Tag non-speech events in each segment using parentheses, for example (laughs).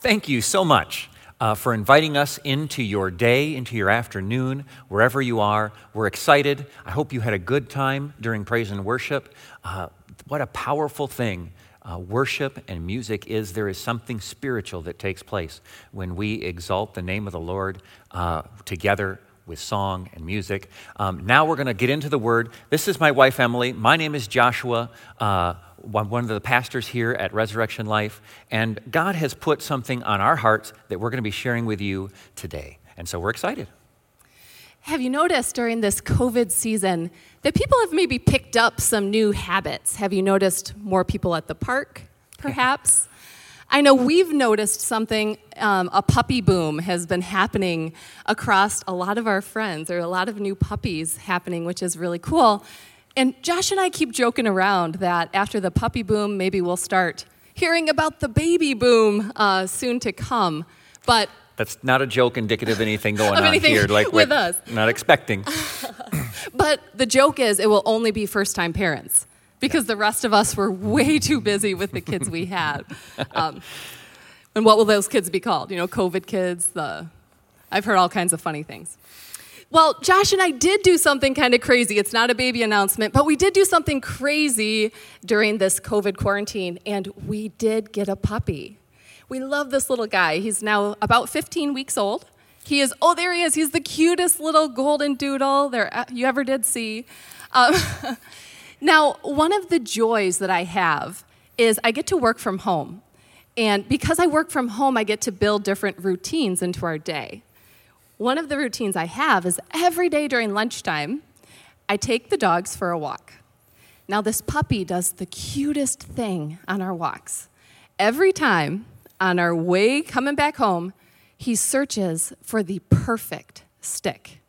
Thank you so much uh, for inviting us into your day, into your afternoon, wherever you are. We're excited. I hope you had a good time during praise and worship. Uh, what a powerful thing uh, worship and music is. There is something spiritual that takes place when we exalt the name of the Lord uh, together with song and music. Um, now we're going to get into the word. This is my wife, Emily. My name is Joshua. Uh, one of the pastors here at Resurrection Life, and God has put something on our hearts that we're going to be sharing with you today. And so we're excited. Have you noticed during this COVID season that people have maybe picked up some new habits? Have you noticed more people at the park, perhaps? I know we've noticed something, um, a puppy boom has been happening across a lot of our friends. There are a lot of new puppies happening, which is really cool. And Josh and I keep joking around that after the puppy boom, maybe we'll start hearing about the baby boom uh, soon to come. But that's not a joke indicative of anything (laughs) going of on here. Like (laughs) with us, not expecting. (laughs) but the joke is, it will only be first-time parents because the rest of us were way too busy with the kids we had. Um, and what will those kids be called? You know, COVID kids. The I've heard all kinds of funny things. Well, Josh and I did do something kind of crazy. It's not a baby announcement, but we did do something crazy during this COVID quarantine, and we did get a puppy. We love this little guy. He's now about 15 weeks old. He is, oh, there he is. He's the cutest little golden doodle there uh, you ever did see. Um, (laughs) now, one of the joys that I have is I get to work from home. And because I work from home, I get to build different routines into our day. One of the routines I have is every day during lunchtime, I take the dogs for a walk. Now, this puppy does the cutest thing on our walks. Every time on our way coming back home, he searches for the perfect stick.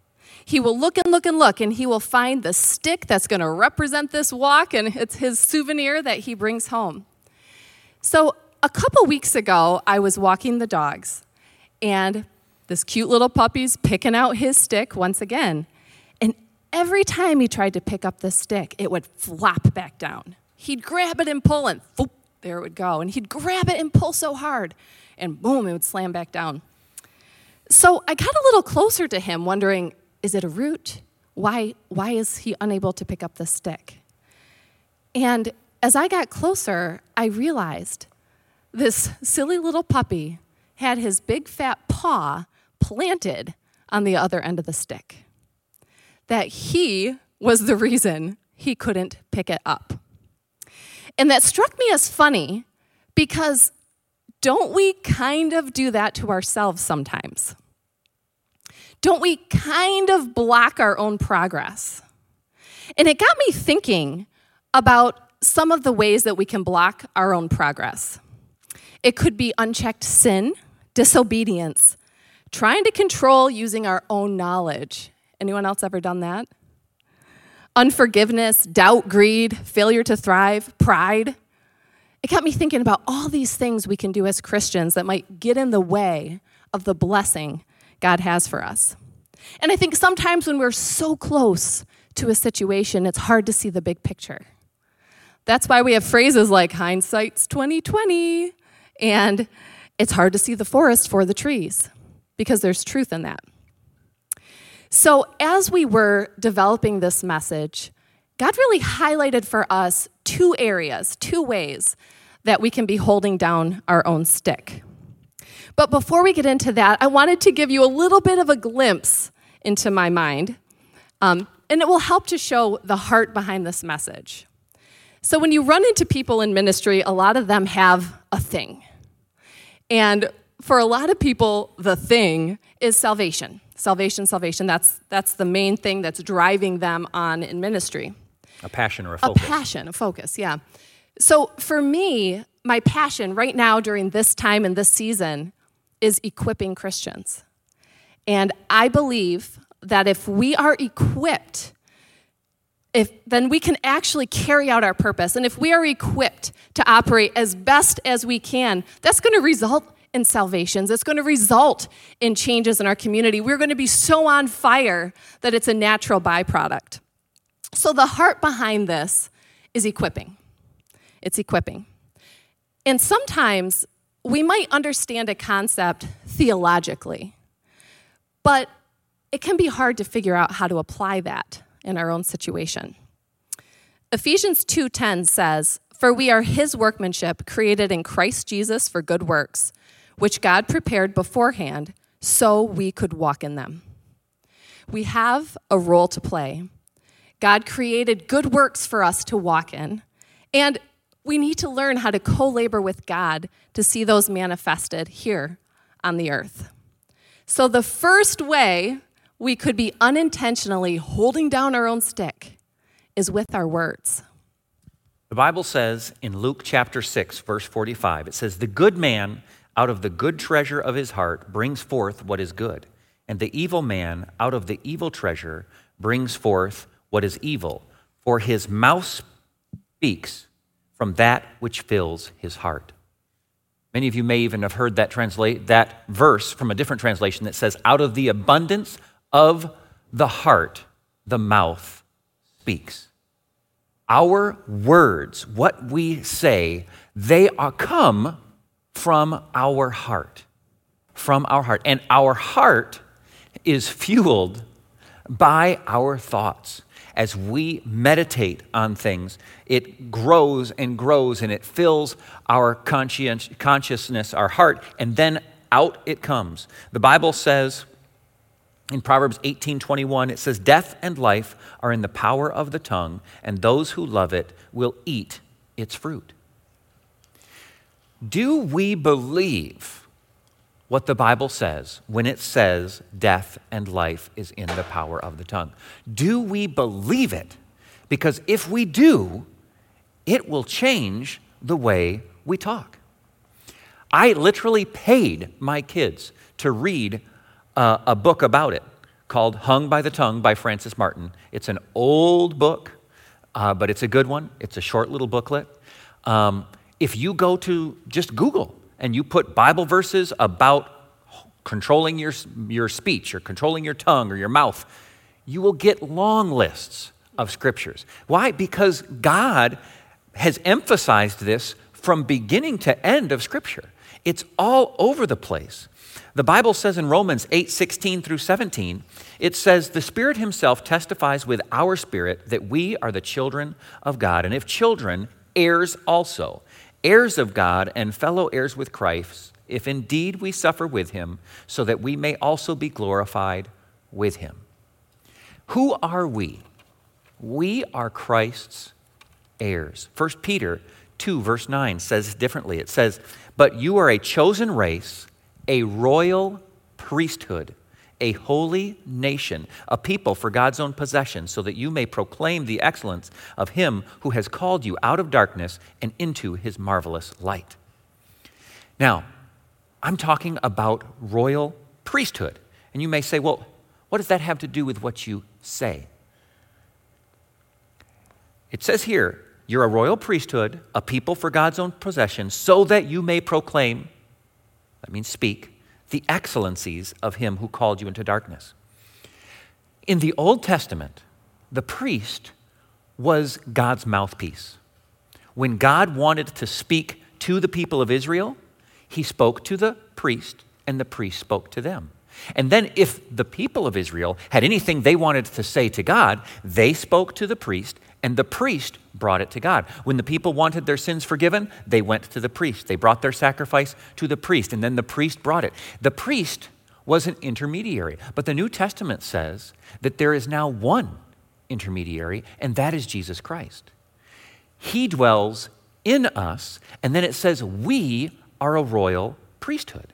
He will look and look and look, and he will find the stick that's going to represent this walk, and it's his souvenir that he brings home. So, a couple weeks ago, I was walking the dogs, and this cute little puppy's picking out his stick once again. And every time he tried to pick up the stick, it would flop back down. He'd grab it and pull, and whoop, there it would go. And he'd grab it and pull so hard, and boom, it would slam back down. So I got a little closer to him, wondering is it a root? Why, why is he unable to pick up the stick? And as I got closer, I realized this silly little puppy had his big fat paw planted on the other end of the stick. That he was the reason he couldn't pick it up. And that struck me as funny because don't we kind of do that to ourselves sometimes? Don't we kind of block our own progress? And it got me thinking about some of the ways that we can block our own progress. It could be unchecked sin, disobedience, trying to control using our own knowledge. Anyone else ever done that? Unforgiveness, doubt, greed, failure to thrive, pride. It got me thinking about all these things we can do as Christians that might get in the way of the blessing God has for us. And I think sometimes when we're so close to a situation, it's hard to see the big picture. That's why we have phrases like hindsight's 2020 and it's hard to see the forest for the trees because there's truth in that. So, as we were developing this message, God really highlighted for us two areas, two ways that we can be holding down our own stick. But before we get into that, I wanted to give you a little bit of a glimpse into my mind, um, and it will help to show the heart behind this message. So, when you run into people in ministry, a lot of them have a thing. And for a lot of people, the thing is salvation. Salvation, salvation. That's, that's the main thing that's driving them on in ministry. A passion or a focus. A passion, a focus, yeah. So for me, my passion right now during this time and this season is equipping Christians. And I believe that if we are equipped, if, then we can actually carry out our purpose. And if we are equipped to operate as best as we can, that's going to result in salvations. It's going to result in changes in our community. We're going to be so on fire that it's a natural byproduct. So, the heart behind this is equipping. It's equipping. And sometimes we might understand a concept theologically, but it can be hard to figure out how to apply that in our own situation. Ephesians 2:10 says, "For we are his workmanship, created in Christ Jesus for good works, which God prepared beforehand so we could walk in them." We have a role to play. God created good works for us to walk in, and we need to learn how to co-labor with God to see those manifested here on the earth. So the first way we could be unintentionally holding down our own stick is with our words. The Bible says in Luke chapter 6, verse 45, it says, The good man out of the good treasure of his heart brings forth what is good, and the evil man out of the evil treasure brings forth what is evil, for his mouth speaks from that which fills his heart. Many of you may even have heard that translate that verse from a different translation that says, Out of the abundance of the heart, the mouth speaks. Our words, what we say, they are come from our heart. From our heart. And our heart is fueled by our thoughts. As we meditate on things, it grows and grows and it fills our consciousness, our heart, and then out it comes. The Bible says in Proverbs 18:21 it says death and life are in the power of the tongue and those who love it will eat its fruit. Do we believe what the Bible says when it says death and life is in the power of the tongue? Do we believe it? Because if we do, it will change the way we talk. I literally paid my kids to read uh, a book about it called Hung by the Tongue by Francis Martin. It's an old book, uh, but it's a good one. It's a short little booklet. Um, if you go to just Google and you put Bible verses about controlling your, your speech or controlling your tongue or your mouth, you will get long lists of scriptures. Why? Because God has emphasized this from beginning to end of Scripture. It's all over the place. The Bible says in Romans 8 16 through 17, it says, The Spirit Himself testifies with our spirit that we are the children of God, and if children, heirs also, heirs of God and fellow heirs with Christ, if indeed we suffer with Him, so that we may also be glorified with Him. Who are we? We are Christ's heirs. 1 Peter 2, verse 9 says differently. It says, But you are a chosen race a royal priesthood, a holy nation, a people for God's own possession, so that you may proclaim the excellence of Him who has called you out of darkness and into His marvelous light. Now, I'm talking about royal priesthood. And you may say, well, what does that have to do with what you say? It says here, you're a royal priesthood, a people for God's own possession, so that you may proclaim that means speak, the excellencies of him who called you into darkness. In the Old Testament, the priest was God's mouthpiece. When God wanted to speak to the people of Israel, he spoke to the priest, and the priest spoke to them. And then, if the people of Israel had anything they wanted to say to God, they spoke to the priest, and the priest brought it to God. When the people wanted their sins forgiven, they went to the priest. They brought their sacrifice to the priest, and then the priest brought it. The priest was an intermediary, but the New Testament says that there is now one intermediary, and that is Jesus Christ. He dwells in us, and then it says we are a royal priesthood.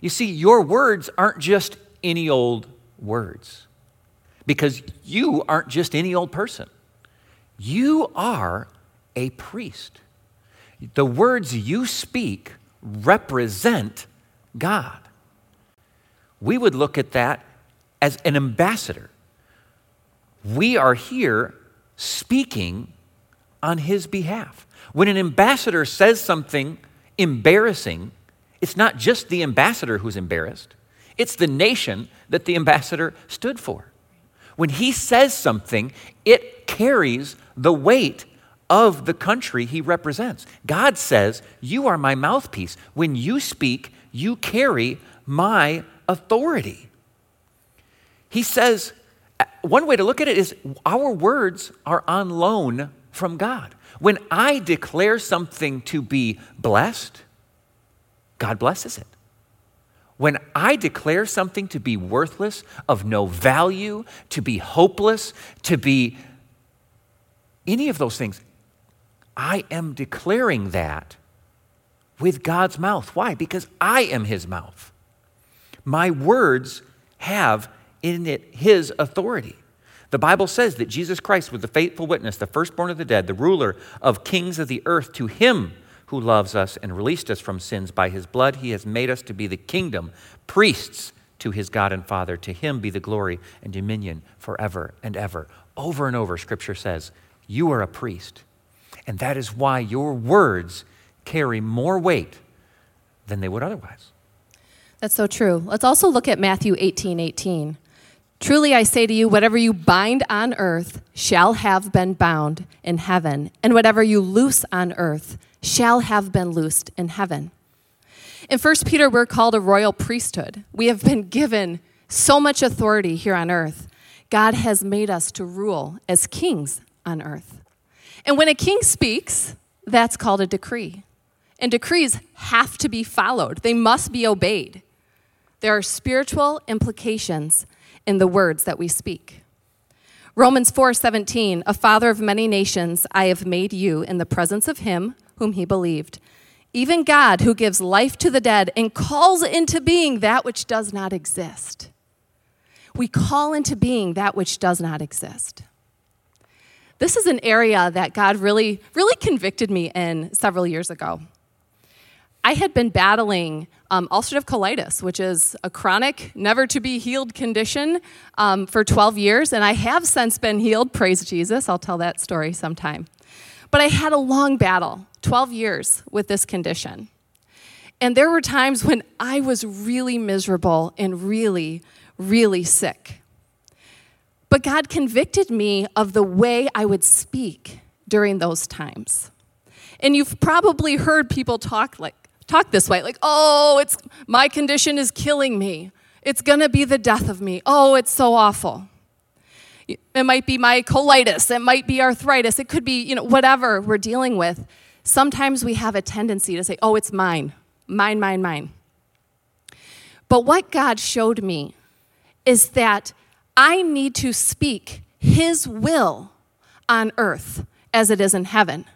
You see, your words aren't just any old words, because you aren't just any old person. You are a priest. The words you speak represent God. We would look at that as an ambassador. We are here speaking on his behalf. When an ambassador says something embarrassing, it's not just the ambassador who's embarrassed, it's the nation that the ambassador stood for. When he says something, it carries the weight of the country he represents. God says, You are my mouthpiece. When you speak, you carry my authority. He says, uh, one way to look at it is our words are on loan from God. When I declare something to be blessed, God blesses it. When I declare something to be worthless, of no value, to be hopeless, to be any of those things, I am declaring that with God's mouth. Why? Because I am His mouth. My words have in it His authority. The Bible says that Jesus Christ was the faithful witness, the firstborn of the dead, the ruler of kings of the earth. To him who loves us and released us from sins by his blood, he has made us to be the kingdom, priests to his God and Father. To him be the glory and dominion forever and ever. Over and over, Scripture says, You are a priest. And that is why your words carry more weight than they would otherwise. That's so true. Let's also look at Matthew 18 18. Truly I say to you, whatever you bind on earth shall have been bound in heaven, and whatever you loose on earth shall have been loosed in heaven. In 1 Peter, we're called a royal priesthood. We have been given so much authority here on earth. God has made us to rule as kings on earth. And when a king speaks, that's called a decree. And decrees have to be followed, they must be obeyed. There are spiritual implications in the words that we speak. Romans 4:17 A father of many nations I have made you in the presence of him whom he believed even God who gives life to the dead and calls into being that which does not exist. We call into being that which does not exist. This is an area that God really really convicted me in several years ago. I had been battling um, ulcerative colitis, which is a chronic, never to be healed condition um, for 12 years, and I have since been healed, praise Jesus. I'll tell that story sometime. But I had a long battle, 12 years, with this condition. And there were times when I was really miserable and really, really sick. But God convicted me of the way I would speak during those times. And you've probably heard people talk like talk this way like, oh, it's my condition is killing me. It's going to be the death of me. Oh, it's so awful. It might be my colitis, it might be arthritis, it could be, you know, whatever we're dealing with. Sometimes we have a tendency to say, "Oh, it's mine. Mine, mine, mine." But what God showed me is that I need to speak his will on earth as it is in heaven.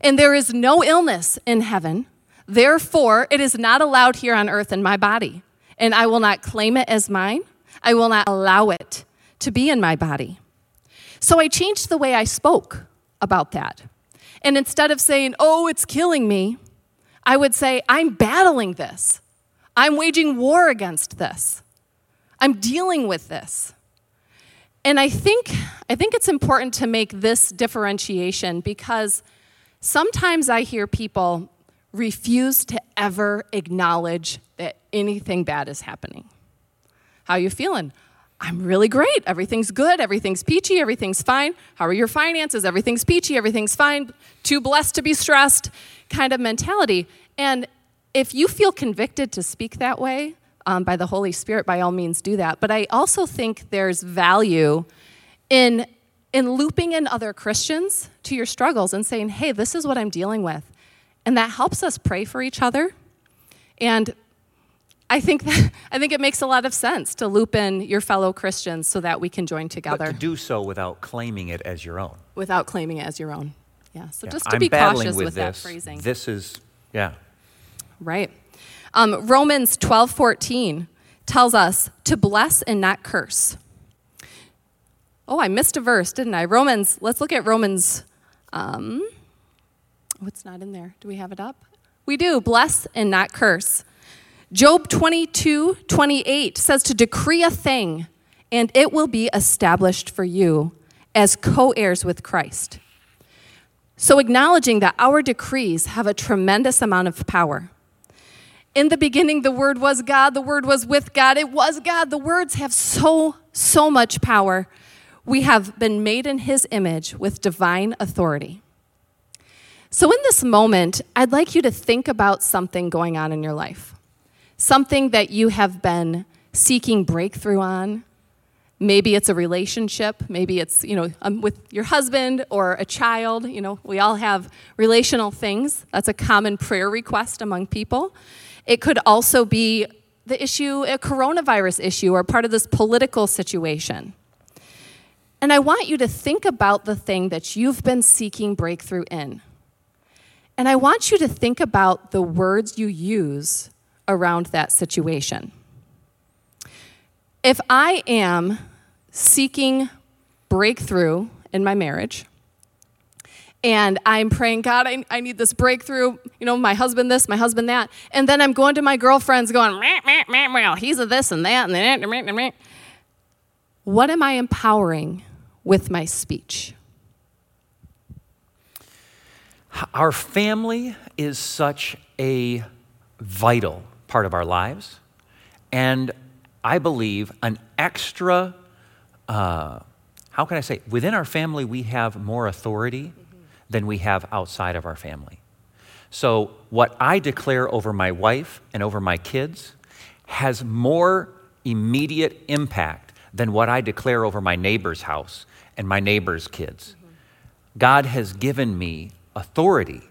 And there is no illness in heaven. Therefore, it is not allowed here on earth in my body, and I will not claim it as mine. I will not allow it to be in my body. So I changed the way I spoke about that. And instead of saying, oh, it's killing me, I would say, I'm battling this. I'm waging war against this. I'm dealing with this. And I think, I think it's important to make this differentiation because sometimes I hear people refuse to ever acknowledge that anything bad is happening. How are you feeling? I'm really great. Everything's good. Everything's peachy. Everything's fine. How are your finances? Everything's peachy. Everything's fine. Too blessed to be stressed kind of mentality. And if you feel convicted to speak that way um, by the Holy Spirit, by all means do that. But I also think there's value in, in looping in other Christians to your struggles and saying, hey, this is what I'm dealing with. And that helps us pray for each other. And I think that, (laughs) I think it makes a lot of sense to loop in your fellow Christians so that we can join together. But to do so without claiming it as your own. Without claiming it as your own. Yeah. So yeah. just to I'm be cautious with, with this. that phrasing. This is, yeah. Right. Um, Romans 12 14 tells us to bless and not curse. Oh, I missed a verse, didn't I? Romans, let's look at Romans. Um, not in there. Do we have it up? We do. Bless and not curse. Job 22 28 says to decree a thing, and it will be established for you as co heirs with Christ. So, acknowledging that our decrees have a tremendous amount of power. In the beginning, the Word was God, the Word was with God, it was God. The words have so, so much power. We have been made in His image with divine authority. So, in this moment, I'd like you to think about something going on in your life, something that you have been seeking breakthrough on. Maybe it's a relationship, maybe it's, you know, um, with your husband or a child. You know, we all have relational things. That's a common prayer request among people. It could also be the issue, a coronavirus issue, or part of this political situation. And I want you to think about the thing that you've been seeking breakthrough in. And I want you to think about the words you use around that situation. If I am seeking breakthrough in my marriage, and I'm praying, God, I, I need this breakthrough, you know, my husband this, my husband that, and then I'm going to my girlfriends going, meh, meh, meh, well, he's a this and that and that, meh, meh, meh. what am I empowering with my speech? Our family is such a vital part of our lives, and I believe an extra, uh, how can I say, within our family, we have more authority. Than we have outside of our family. So, what I declare over my wife and over my kids has more immediate impact than what I declare over my neighbor's house and my neighbor's kids. Mm-hmm. God has given me authority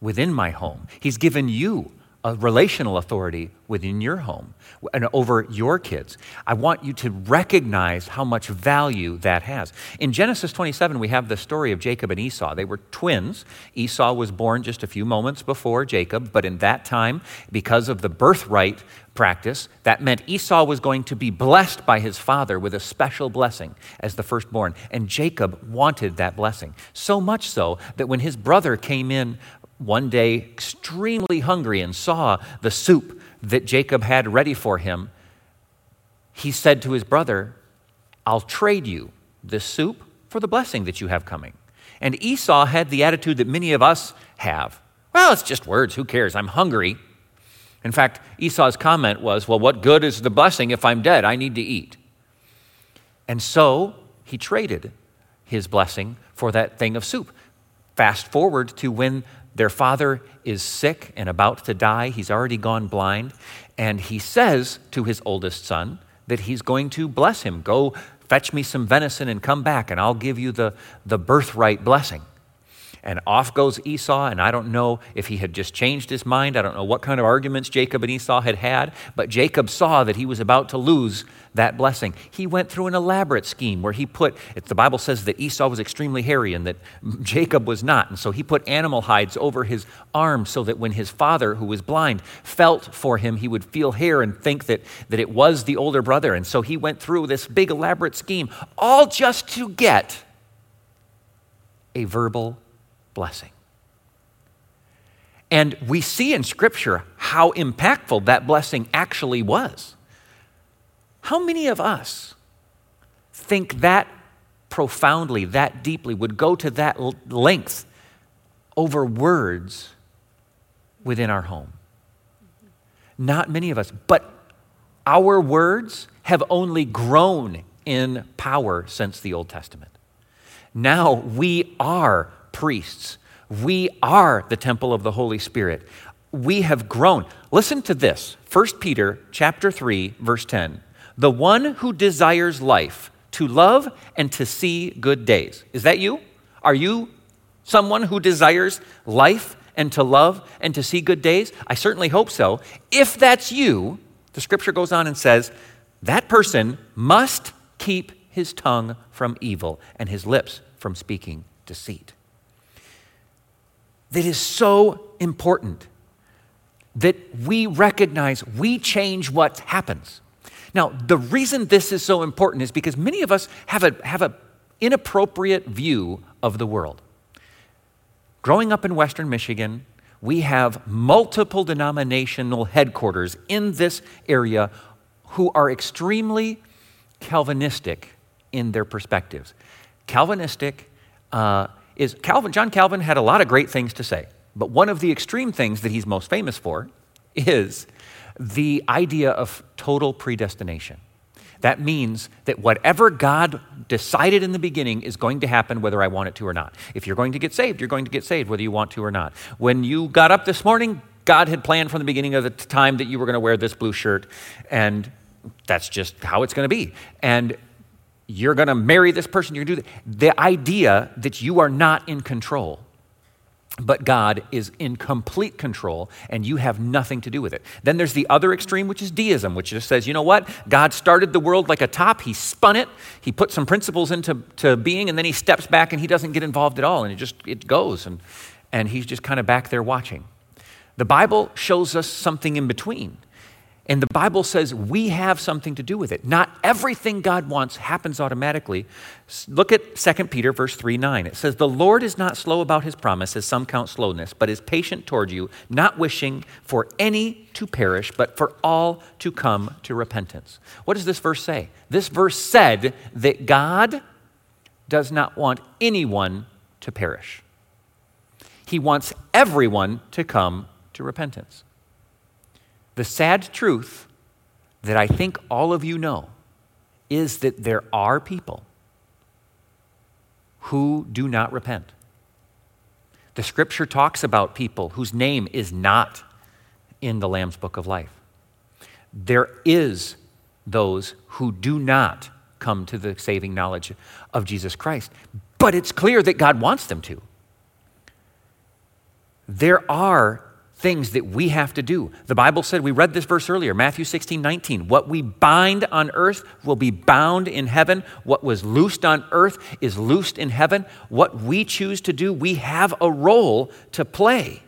within my home. He's given you a relational authority within your home and over your kids. I want you to recognize how much value that has. In Genesis 27, we have the story of Jacob and Esau. They were twins. Esau was born just a few moments before Jacob, but in that time, because of the birthright practice, that meant Esau was going to be blessed by his father with a special blessing as the firstborn. And Jacob wanted that blessing. So much so that when his brother came in one day extremely hungry and saw the soup that Jacob had ready for him, he said to his brother, I'll trade you this soup for the blessing that you have coming. And Esau had the attitude that many of us have well, it's just words. Who cares? I'm hungry. In fact, Esau's comment was, Well, what good is the blessing if I'm dead? I need to eat. And so he traded his blessing for that thing of soup. Fast forward to when their father is sick and about to die. He's already gone blind. And he says to his oldest son that he's going to bless him. Go fetch me some venison and come back, and I'll give you the, the birthright blessing. And off goes Esau, and I don't know if he had just changed his mind. I don't know what kind of arguments Jacob and Esau had had, but Jacob saw that he was about to lose that blessing. He went through an elaborate scheme where he put, the Bible says that Esau was extremely hairy and that (laughs) Jacob was not. And so he put animal hides over his arms so that when his father, who was blind, felt for him, he would feel hair and think that, that it was the older brother. And so he went through this big elaborate scheme, all just to get a verbal blessing. And we see in Scripture how impactful that blessing actually was. How many of us think that profoundly, that deeply, would go to that length over words within our home? Not many of us, but our words have only grown in power since the Old Testament. Now we are priests. We are the temple of the Holy Spirit. We have grown. Listen to this. 1 Peter chapter 3 verse 10. The one who desires life to love and to see good days. Is that you? Are you someone who desires life and to love and to see good days? I certainly hope so. If that's you, the scripture goes on and says, that person must keep his tongue from evil and his lips from speaking deceit that is so important that we recognize we change what happens. Now, the reason this is so important is because many of us have a have an inappropriate view of the world. Growing up in Western Michigan, we have multiple denominational headquarters in this area who are extremely Calvinistic in their perspectives. Calvinistic uh, is Calvin, John Calvin had a lot of great things to say, but one of the extreme things that he's most famous for is the idea of total predestination. That means that whatever God decided in the beginning is going to happen whether I want it to or not. If you're going to get saved, you're going to get saved whether you want to or not. When you got up this morning, God had planned from the beginning of the time that you were going to wear this blue shirt, and that's just how it's going to be. And you're going to marry this person, you're going to do that. The idea that you are not in control but God is in complete control and you have nothing to do with it. Then there's the other extreme, which is deism, which just says, you know what? God started the world like a top, He spun it, He put some principles into to being, and then He steps back and He doesn't get involved at all, and it just it goes, and, and He's just kind of back there watching. The Bible shows us something in between. And the Bible says we have something to do with it. Not everything God wants happens automatically. Look at 2 Peter verse 3 9. It says, The Lord is not slow about his promise, as some count slowness, but is patient toward you, not wishing for any to perish, but for all to come to repentance. What does this verse say? This verse said that God does not want anyone to perish. He wants everyone to come to repentance. The sad truth that I think all of you know is that there are people who do not repent. The scripture talks about people whose name is not in the Lamb's book of life. There is those who do not come to the saving knowledge of Jesus Christ, but it's clear that God wants them to. There are things that we have to do. The Bible said, we read this verse earlier, Matthew 16, 19. What we bind on earth will be bound in heaven. What was loosed on earth is loosed in heaven. What we choose to do, we have a role to play.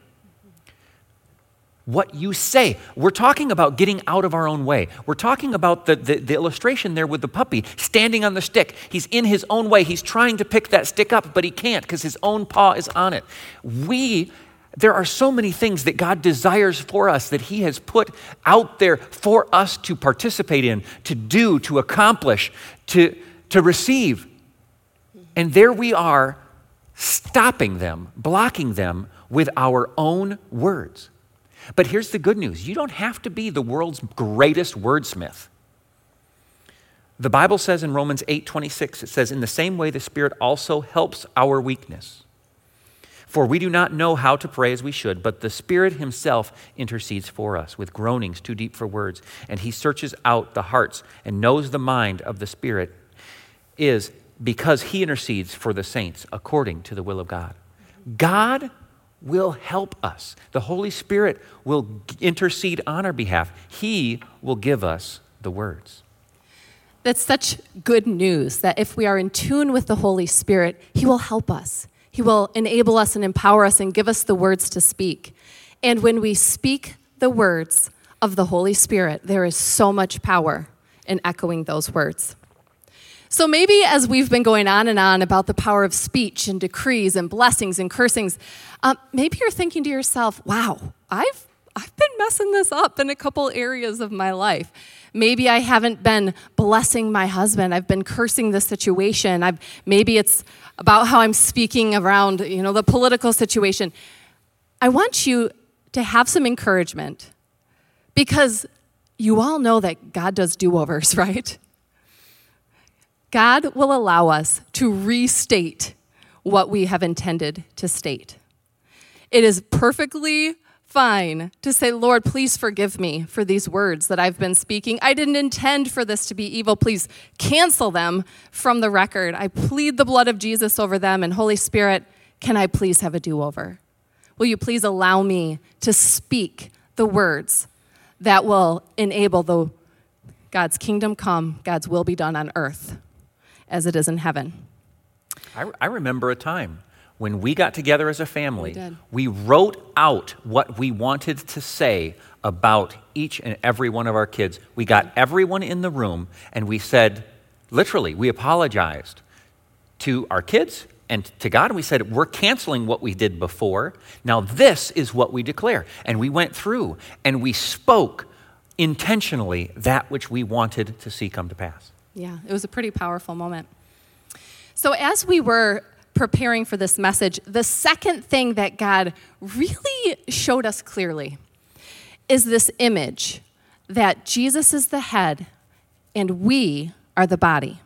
What you say. We're talking about getting out of our own way. We're talking about the, the, the illustration there with the puppy standing on the stick. He's in his own way. He's trying to pick that stick up, but he can't because his own paw is on it. We there are so many things that God desires for us that He has put out there for us to participate in, to do, to accomplish, to, to receive. And there we are stopping them, blocking them with our own words. But here's the good news you don't have to be the world's greatest wordsmith. The Bible says in Romans 8 26, it says, In the same way, the Spirit also helps our weakness. For we do not know how to pray as we should, but the Spirit Himself intercedes for us with groanings too deep for words. And He searches out the hearts and knows the mind of the Spirit is because He intercedes for the saints according to the will of God. God will help us. The Holy Spirit will intercede on our behalf. He will give us the words. That's such good news that if we are in tune with the Holy Spirit, He will help us. He will enable us and empower us and give us the words to speak. And when we speak the words of the Holy Spirit, there is so much power in echoing those words. So maybe as we've been going on and on about the power of speech and decrees and blessings and cursings, uh, maybe you're thinking to yourself, wow, I've, I've been messing this up in a couple areas of my life. Maybe I haven't been blessing my husband. I've been cursing the situation. I've, maybe it's about how I'm speaking around, you know, the political situation. I want you to have some encouragement because you all know that God does do-overs, (laughs) right? God will allow us to restate what we have intended to state. It is perfectly fine to say, Lord, please forgive me for these words that I've been speaking. I didn't intend for this to be evil. Please cancel them from the record. I plead the blood of Jesus over them. And Holy Spirit, can I please have a do over? Will you please allow me to speak the words that will enable the God's kingdom come, God's will be done on earth as it is in heaven? I, I remember a time when we got together as a family, we, we, wrote out what we wanted to say about each and every one of our kids. We got everyone in the room and we said, literally, we apologized to our kids and to God. And we said, We're canceling what we did before. Now, this is what we declare. And we went through and we spoke intentionally that which we wanted to see come to pass. Yeah, it was a pretty powerful moment. So, as we were preparing for this message, the second thing that God really showed us clearly is this image that Jesus is the head and we are the body.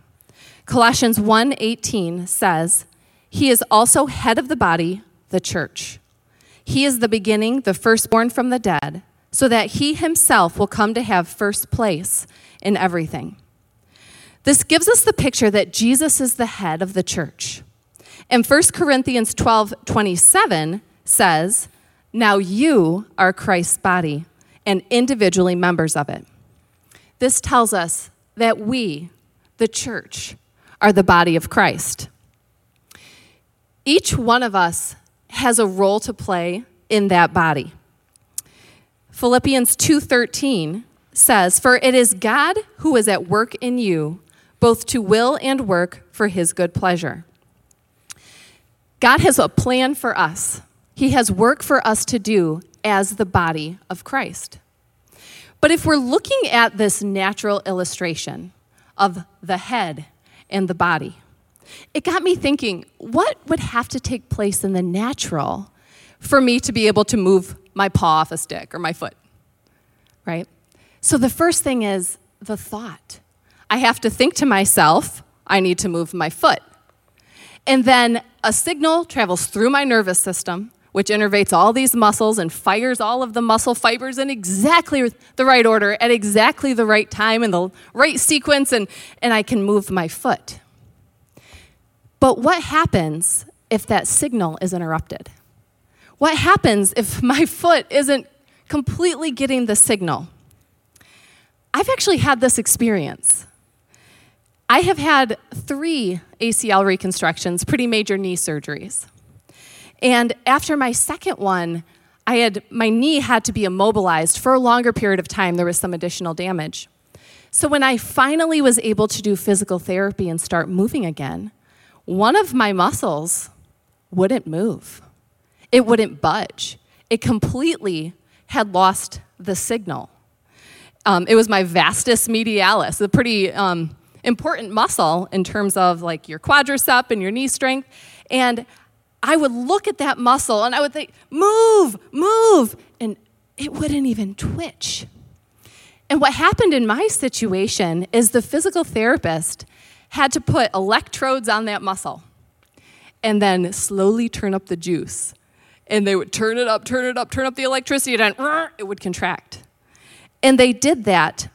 Colossians 1:18 says, "He is also head of the body, the church. He is the beginning, the firstborn from the dead, so that he himself will come to have first place in everything." This gives us the picture that Jesus is the head of the church. And 1 Corinthians 12 27 says, Now you are Christ's body and individually members of it. This tells us that we, the church, are the body of Christ. Each one of us has a role to play in that body. Philippians 2:13 says, "For it is God who is at work in you, both to will and work for his good pleasure." God has a plan for us. He has work for us to do as the body of Christ. But if we're looking at this natural illustration of the head and the body, it got me thinking what would have to take place in the natural for me to be able to move my paw off a stick or my foot? Right? So the first thing is the thought. I have to think to myself, I need to move my foot. And then a signal travels through my nervous system, which innervates all these muscles and fires all of the muscle fibers in exactly the right order at exactly the right time in the right sequence, and, and I can move my foot. But what happens if that signal is interrupted? What happens if (laughs) my foot isn't completely getting the signal? I've actually had this experience. I have had three ACL reconstructions, pretty major knee surgeries. And after my second one, I had my knee had to be immobilized for a longer period of time. There was some additional damage. So when I finally was able to do physical therapy and start moving again, one of my muscles wouldn't move. It wouldn't budge. It completely had lost the signal. Um, it was my vastus medialis, a pretty um, important muscle in terms of like your quadricep and your knee strength. And I would look at that muscle and I would think, move, move. And it wouldn't even twitch. And what happened in my situation is the physical therapist had to put electrodes on that muscle and then slowly turn up the juice. And they would turn it up, turn it up, turn up the electricity, and it would contract. And they did that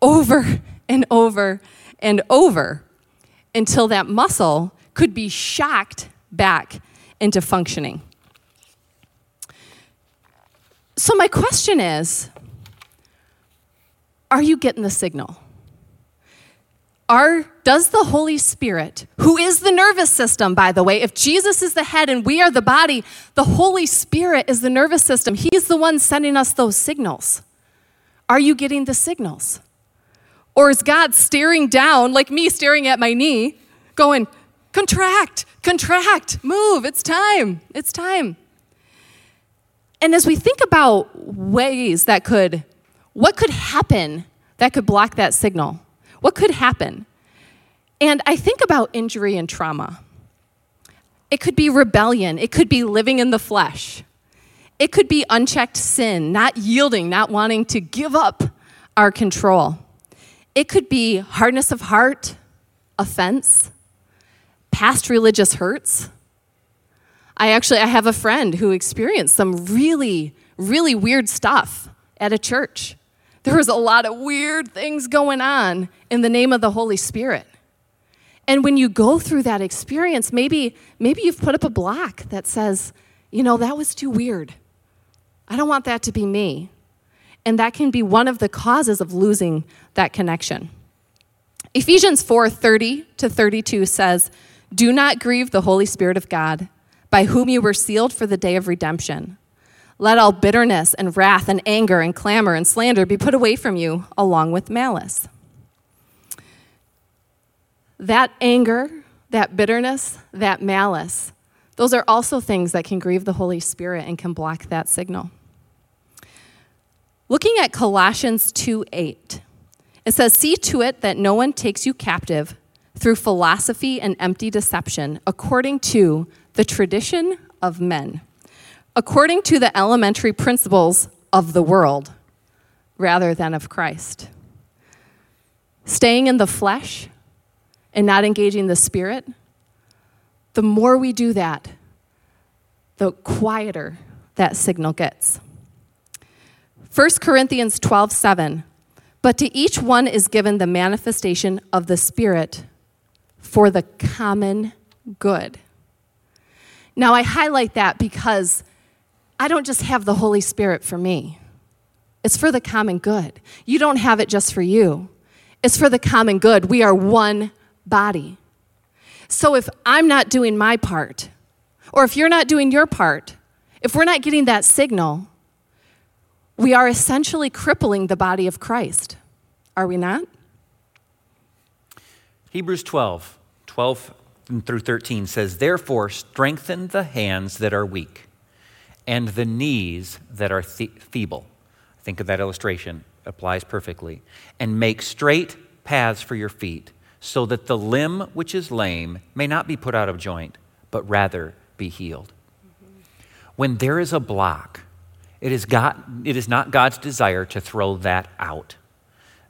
over and over and over until that muscle could be shocked back into functioning. So, my question is Are you getting the signal? Are, does the Holy Spirit, who is the nervous system, by the way, if Jesus is the head and we are the body, the Holy Spirit is the nervous system. He's the one sending us those signals. Are you getting the signals? Or is God staring down, like me staring at my knee, going, contract, contract, move, it's time, it's time. And as we think about ways that could, what could happen that could block that signal? What could happen? And I think about injury and trauma. It could be rebellion, it could be living in the flesh, it could be unchecked sin, not yielding, not wanting to give up our control. It could be hardness of heart, offense, past religious hurts. I actually I have a friend who experienced some really really weird stuff at a church. There was a lot of weird things going on in the name of the Holy Spirit. And when you go through that experience, maybe maybe you've put up a block that says, you know, that was too weird. I don't want that to be me. And that can be one of the causes of losing that connection. Ephesians 4:30 to 32 says, "Do not grieve the Holy Spirit of God, by whom you were sealed for the day of redemption. Let all bitterness and wrath and anger and clamor and slander be put away from you, along with malice." That anger, that bitterness, that malice, those are also things that can grieve the Holy Spirit and can block that signal. Looking at Colossians 2 8, it says, See to it that no one takes you captive through philosophy and empty deception, according to the tradition of men, according to the elementary principles of the world, rather than of Christ. staying in the flesh and not engaging the spirit, the more we do that, the quieter that signal gets. 1 Corinthians 12 7. But to each one is given the manifestation of the Spirit for the common good. Now, I highlight that because I don't just have the Holy Spirit for me, it's for the common good. You don't have it just for you, it's for the common good. We are one body. So if I'm not doing my part, or if you're not doing your part, if we're not getting that signal, we are essentially crippling the body of Christ. Are we not? Hebrews 12, 12 through 13 says, Therefore, strengthen the hands that are weak and the knees that are feeble. Think of that illustration, applies perfectly. And make straight paths for your feet, so that the limb which is lame may not be put out of joint, but rather be healed. When there is a block, it is, God, it is not God's desire to throw that out,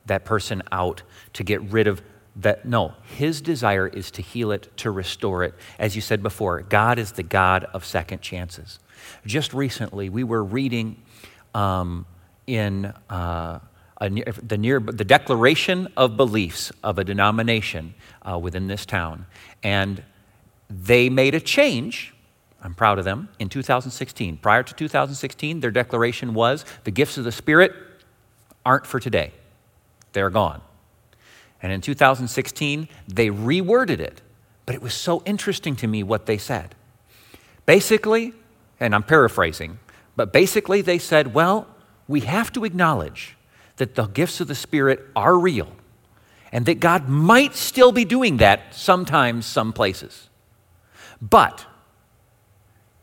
that person out, to get rid of that. No, His desire is to heal it, to restore it. As you said before, God is the God of second chances. Just recently, we were reading um, in uh, the, near, the Declaration of Beliefs of a denomination uh, within this town, and they made a change I'm proud of them. In 2016, prior to 2016, their declaration was the gifts of the Spirit aren't for today, they're gone. And in 2016, they reworded it, but it was so interesting to me what they said. Basically, and I'm paraphrasing, but basically they said, well, we have to acknowledge that the gifts of the Spirit are real and that God might still be doing that sometimes, some places. But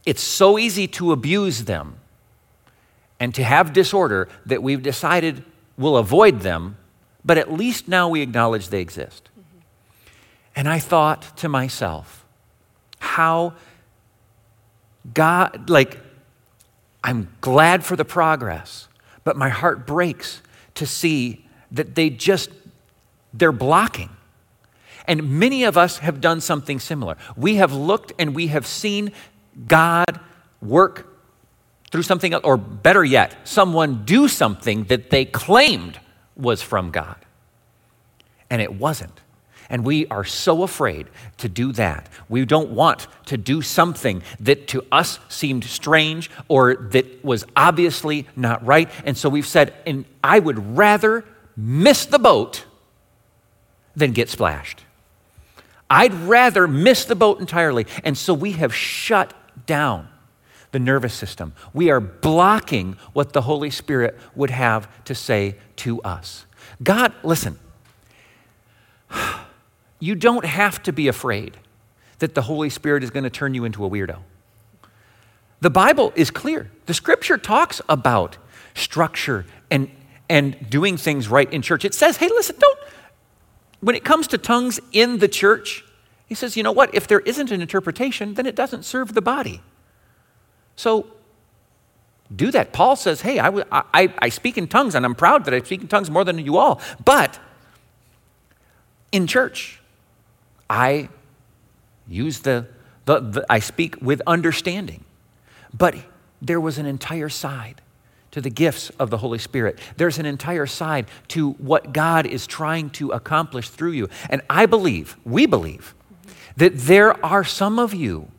it's so easy to abuse them and to have disorder that we've decided we'll avoid them, but at least now we acknowledge they exist. Mm-hmm. And I thought to myself, how God, like, I'm glad for the progress, but my heart breaks to see that they just, they're blocking. And many of us have done something similar. We have looked and we have seen God work through something, or better yet, someone do something that they claimed was from God. And it wasn't. And we are so afraid to do that. We don't want to do something that to us seemed strange or that was obviously not right. And so we've said, and I would rather miss the boat than get splashed. I'd rather miss the boat entirely. And so we have shut down the nervous system. We are blocking what the Holy Spirit would have to say to us. God, listen, (sighs) you don't have to be afraid that the Holy Spirit is going to turn you into a weirdo. The Bible is clear. The scripture talks about structure and, and doing things right in church. It says, hey, listen, don't, when it comes to tongues in the church, he says, you know what? If there isn't an interpretation, then it doesn't serve the body. So do that. Paul says, hey, I, I, I speak in tongues, and I'm proud that I speak in tongues more than you all. But in church, I use the, the, the I speak with understanding. But there was an entire side to the gifts of the Holy Spirit. There's an entire side to what God is trying to accomplish through you. And I believe, we believe, that there are some of you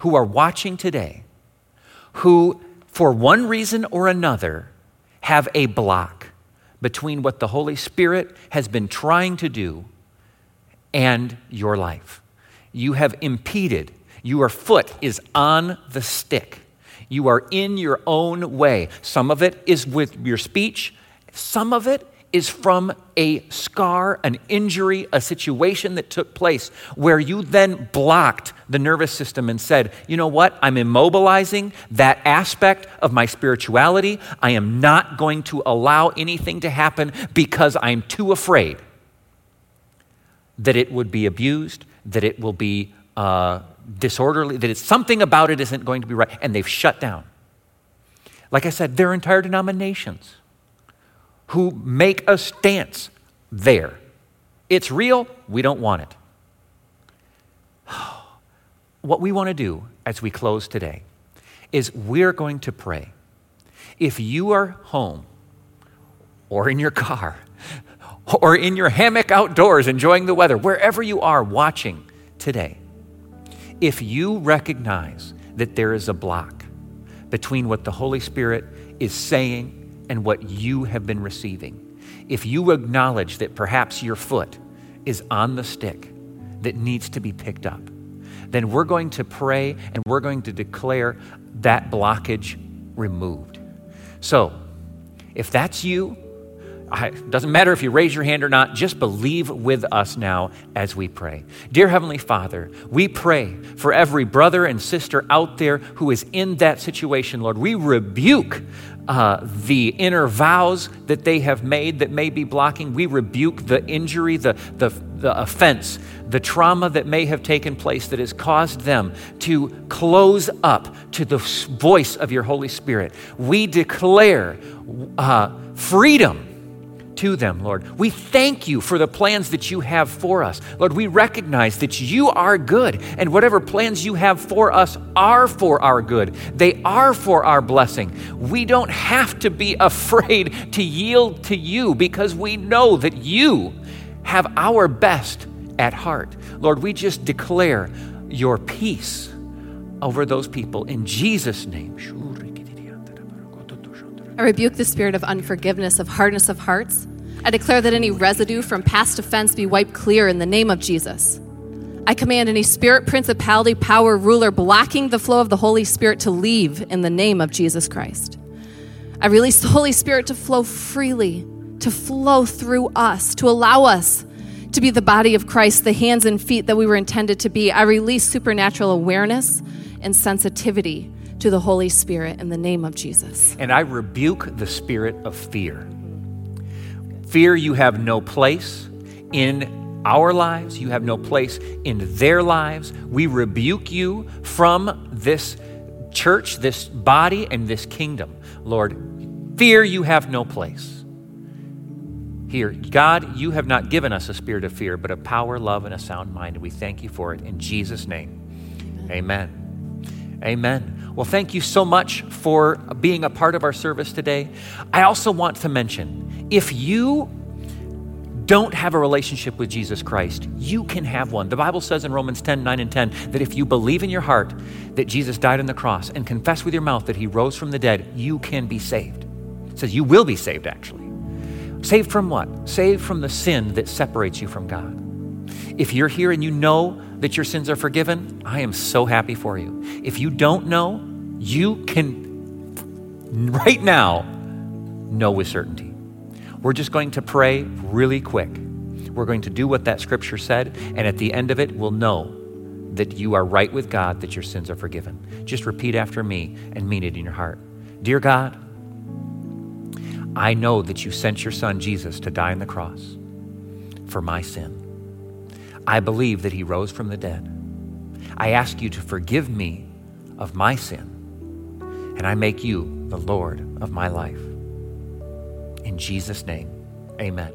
who are watching today who, for one reason or another, have a block between what the Holy Spirit has been trying to do and your life. You have impeded, your foot is on the stick. You are in your own way. Some of it is with your speech, some of it is from a scar, an injury, a situation that took place where you then blocked the nervous system and said, you know what? I'm immobilizing that aspect of my spirituality. I am not going to allow anything to happen because I'm too afraid that it would be abused, that it will be uh, disorderly, that it's something about it isn't going to be right. And they've shut down. Like I said, their entire denominations who make a stance there It's real, we don't want it. (sighs) What we want to do as we close today is we're going to pray. If you are home or in your car (laughs) or in your hammock outdoors enjoying the weather, wherever you are watching today, if you recognize that there is a block between what the Holy Spirit is saying and what you have been receiving, if you acknowledge that perhaps your foot is on the stick that needs to be picked up, then we're going to pray and we're going to declare that blockage removed. So, if that's you, it doesn't matter if you raise your hand or not, just believe with us now as we pray. Dear Heavenly Father, we pray for every brother and sister out there who is in that situation, Lord. We rebuke uh, the inner vows that they have made that may be blocking. We rebuke the injury, the, the, the offense, the trauma that may have taken place that has caused them to close up to the voice of your Holy Spirit. We declare uh, freedom to them, Lord. We thank you for the plans that you have for us. Lord, we recognize that you are good, and whatever plans you have for us are for our good. They are for our blessing. We don't have to be (laughs) afraid to yield to you because we know that you have our best at heart. Lord, we just declare your peace over those people in Jesus' name. I rebuke the spirit of unforgiveness, of hardness of hearts. I declare that any residue from past offense be wiped clear in the name of Jesus. I command any spirit, principality, power, ruler blocking the flow of the Holy Spirit to leave in the name of Jesus Christ. I release the Holy Spirit to flow freely, to flow through us, to allow us to be the body of Christ, the hands and feet that we were intended to be. I release supernatural awareness and sensitivity to the Holy Spirit in the name of Jesus. And I rebuke the spirit of fear. Fear, you have no place in our lives, you have no place in their lives. We rebuke you from this church, this body, and this kingdom. Lord, fear, you have no place. Here, God, you have not given us a spirit of fear, but of power, love, and a sound mind. And we thank you for it in Jesus' name. Amen. Amen. Amen. Well, thank you so much for being a part of our service today. I also want to mention if you don't have a relationship with Jesus Christ, you can have one. The Bible says in Romans 10 9 and 10 that if you believe in your heart that Jesus died on the cross and confess with your mouth that he rose from the dead, you can be saved. It says you will be saved, actually. Saved from what? Saved from the sin that separates you from God. If you're here and you know that your sins are forgiven, I am so happy for you. If you don't know, you can right now know with certainty. We're just going to pray really quick. We're going to do what that scripture said, and at the end of it, we'll know that you are right with God, that your sins are forgiven. Just repeat after me and mean it in your heart. Dear God, I know that you sent your son Jesus to die on the cross for my sin. I believe that he rose from the dead. I ask you to forgive me of my sin, and I make you the Lord of my life. In Jesus' name, amen.